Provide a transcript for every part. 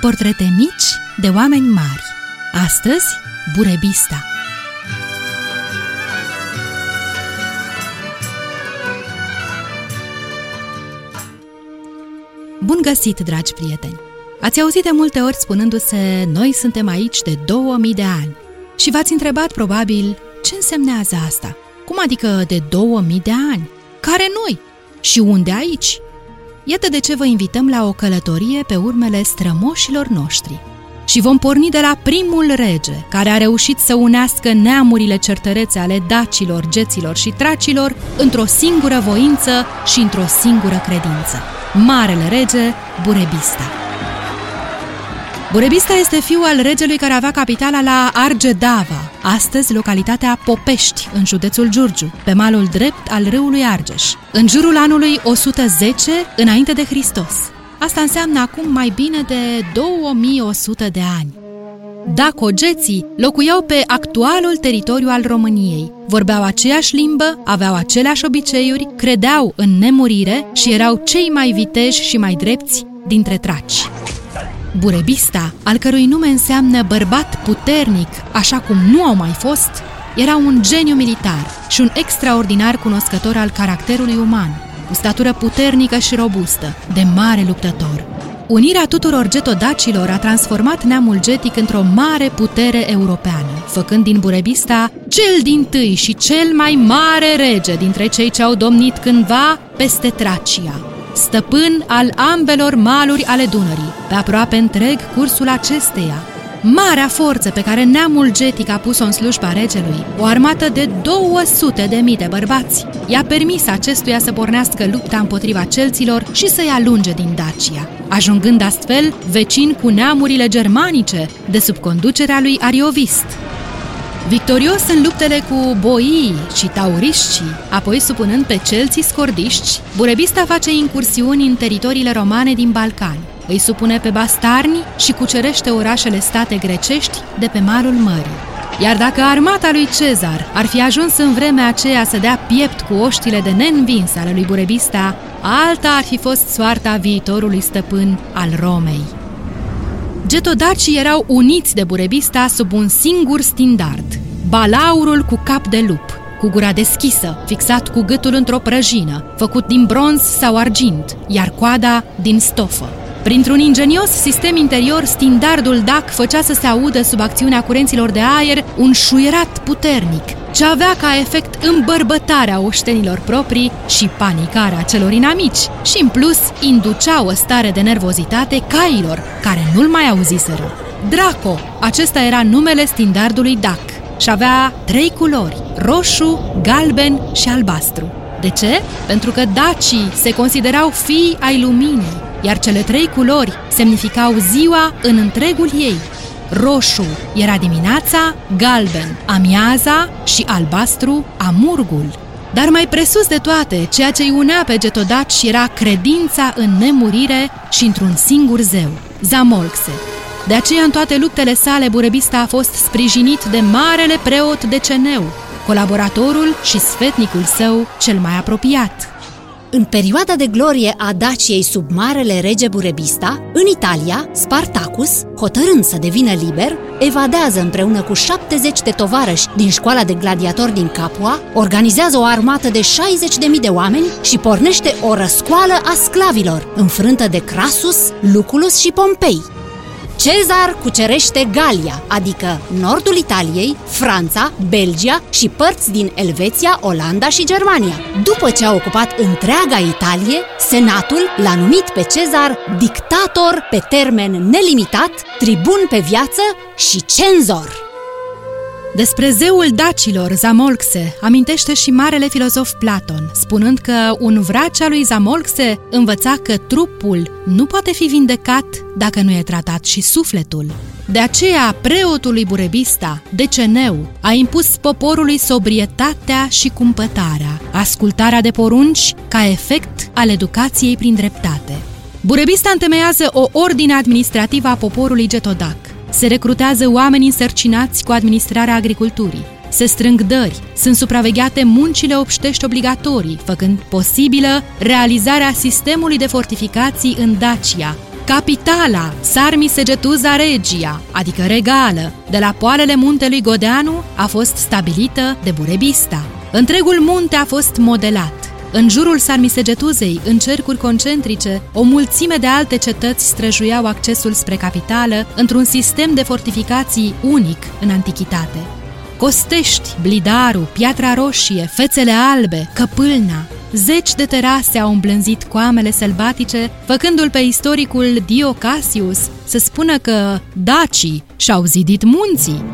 Portrete mici de oameni mari. Astăzi, Burebista. Bun găsit, dragi prieteni! Ați auzit de multe ori spunându-se Noi suntem aici de 2000 de ani și v-ați întrebat probabil ce însemnează asta? Cum adică de 2000 de ani? Care noi? Și unde aici? Iată de ce vă invităm la o călătorie pe urmele strămoșilor noștri. Și vom porni de la primul rege, care a reușit să unească neamurile certărețe ale dacilor, geților și tracilor într-o singură voință și într-o singură credință. Marele rege Burebista. Burebista este fiul al regelui care avea capitala la Argedava, astăzi localitatea Popești, în județul Giurgiu, pe malul drept al râului Argeș, în jurul anului 110 înainte de Hristos. Asta înseamnă acum mai bine de 2100 de ani. Dacogeții locuiau pe actualul teritoriu al României, vorbeau aceeași limbă, aveau aceleași obiceiuri, credeau în nemurire și erau cei mai viteji și mai drepți dintre traci. Burebista, al cărui nume înseamnă bărbat puternic, așa cum nu au mai fost, era un geniu militar și un extraordinar cunoscător al caracterului uman, cu statură puternică și robustă, de mare luptător. Unirea tuturor getodacilor a transformat neamul getic într-o mare putere europeană, făcând din Burebista cel din tâi și cel mai mare rege dintre cei ce au domnit cândva peste Tracia, stăpân al ambelor maluri ale Dunării, pe aproape întreg cursul acesteia, Marea forță pe care neamul getic a pus-o în slujba regelui, o armată de 200 de mii de bărbați, i-a permis acestuia să pornească lupta împotriva celților și să-i alunge din Dacia, ajungând astfel vecin cu neamurile germanice de sub conducerea lui Ariovist. Victorios în luptele cu boii și tauriștii, apoi supunând pe celții scordiști, Burebista face incursiuni în teritoriile romane din Balcani îi supune pe bastarni și cucerește orașele state grecești de pe malul mării. Iar dacă armata lui Cezar ar fi ajuns în vremea aceea să dea piept cu oștile de neînvins ale lui Burebista, alta ar fi fost soarta viitorului stăpân al Romei. Getodacii erau uniți de Burebista sub un singur standard, balaurul cu cap de lup, cu gura deschisă, fixat cu gâtul într-o prăjină, făcut din bronz sau argint, iar coada din stofă. Printr-un ingenios sistem interior, standardul DAC făcea să se audă sub acțiunea curenților de aer un șuierat puternic, ce avea ca efect îmbărbătarea oștenilor proprii și panicarea celor inamici și, în plus, inducea o stare de nervozitate cailor, care nu-l mai auziseră. Draco, acesta era numele standardului DAC și avea trei culori, roșu, galben și albastru. De ce? Pentru că dacii se considerau fii ai luminii, iar cele trei culori semnificau ziua în întregul ei. Roșu era dimineața, galben amiaza și albastru amurgul. Dar mai presus de toate, ceea ce îi unea pe getodaci era credința în nemurire și într-un singur zeu, Zamolxe. De aceea, în toate luptele sale, Burebista a fost sprijinit de marele preot Deceneu, colaboratorul și sfetnicul său cel mai apropiat. În perioada de glorie a Daciei sub Marele Rege Burebista, în Italia, Spartacus, hotărând să devină liber, evadează împreună cu 70 de tovarăși din școala de gladiatori din Capua, organizează o armată de 60.000 de oameni și pornește o răscoală a sclavilor, înfrântă de Crasus, Luculus și Pompei, Cezar cucerește Galia, adică nordul Italiei, Franța, Belgia și părți din Elveția, Olanda și Germania. După ce a ocupat întreaga Italie, Senatul l-a numit pe Cezar dictator pe termen nelimitat, tribun pe viață și cenzor. Despre zeul dacilor, Zamolxe, amintește și marele filozof Platon, spunând că un vrace al lui Zamolxe învăța că trupul nu poate fi vindecat dacă nu e tratat și sufletul. De aceea, preotul lui Burebista, Deceneu, a impus poporului sobrietatea și cumpătarea, ascultarea de porunci ca efect al educației prin dreptate. Burebista întemeiază o ordine administrativă a poporului getodac, se recrutează oameni însărcinați cu administrarea agriculturii. Se strâng dări, sunt supravegheate muncile obștești obligatorii, făcând posibilă realizarea sistemului de fortificații în Dacia, Capitala, Sarmisegetuza Regia, adică regală, de la poalele muntelui Godeanu, a fost stabilită de Burebista. Întregul munte a fost modelat. În jurul Sarmisegetuzei, în cercuri concentrice, o mulțime de alte cetăți străjuiau accesul spre capitală într-un sistem de fortificații unic în antichitate. Costești, Blidaru, Piatra Roșie, Fețele Albe, Căpâlna, Zeci de terase au îmblânzit coamele sălbatice, făcându-l pe istoricul Dio Cassius să spună că dacii și-au zidit munții.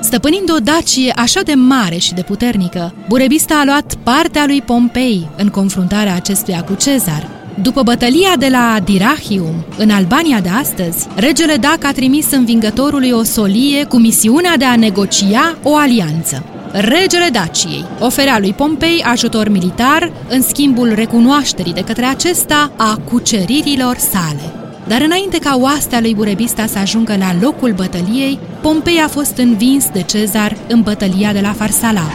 Stăpânind o dacie așa de mare și de puternică, Burebista a luat partea lui Pompei în confruntarea acestuia cu Cezar. După bătălia de la Dirachium, în Albania de astăzi, regele Dac a trimis învingătorului o solie cu misiunea de a negocia o alianță. Regele Daciei oferea lui Pompei ajutor militar în schimbul recunoașterii de către acesta a cuceririlor sale. Dar înainte ca oastea lui Burebista să ajungă la locul bătăliei, Pompei a fost învins de Cezar în bătălia de la Farsala.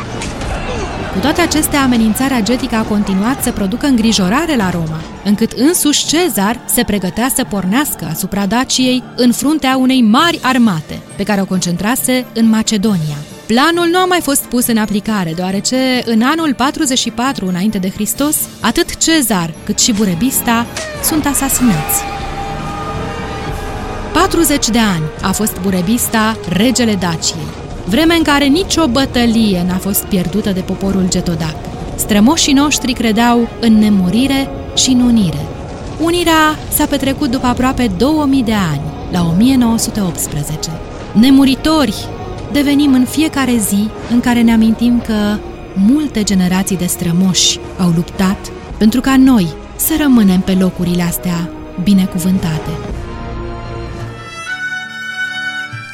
Cu toate acestea, amenințarea getică a continuat să producă îngrijorare la Roma, încât însuși Cezar se pregătea să pornească asupra Daciei în fruntea unei mari armate, pe care o concentrase în Macedonia. Planul nu a mai fost pus în aplicare, deoarece în anul 44 înainte de Hristos, atât Cezar cât și Burebista sunt asasinați. 40 de ani a fost Burebista regele Daciei, vreme în care nicio bătălie n-a fost pierdută de poporul getodac. Strămoșii noștri credeau în nemurire și în unire. Unirea s-a petrecut după aproape 2000 de ani, la 1918. Nemuritori devenim în fiecare zi în care ne amintim că multe generații de strămoși au luptat pentru ca noi să rămânem pe locurile astea binecuvântate.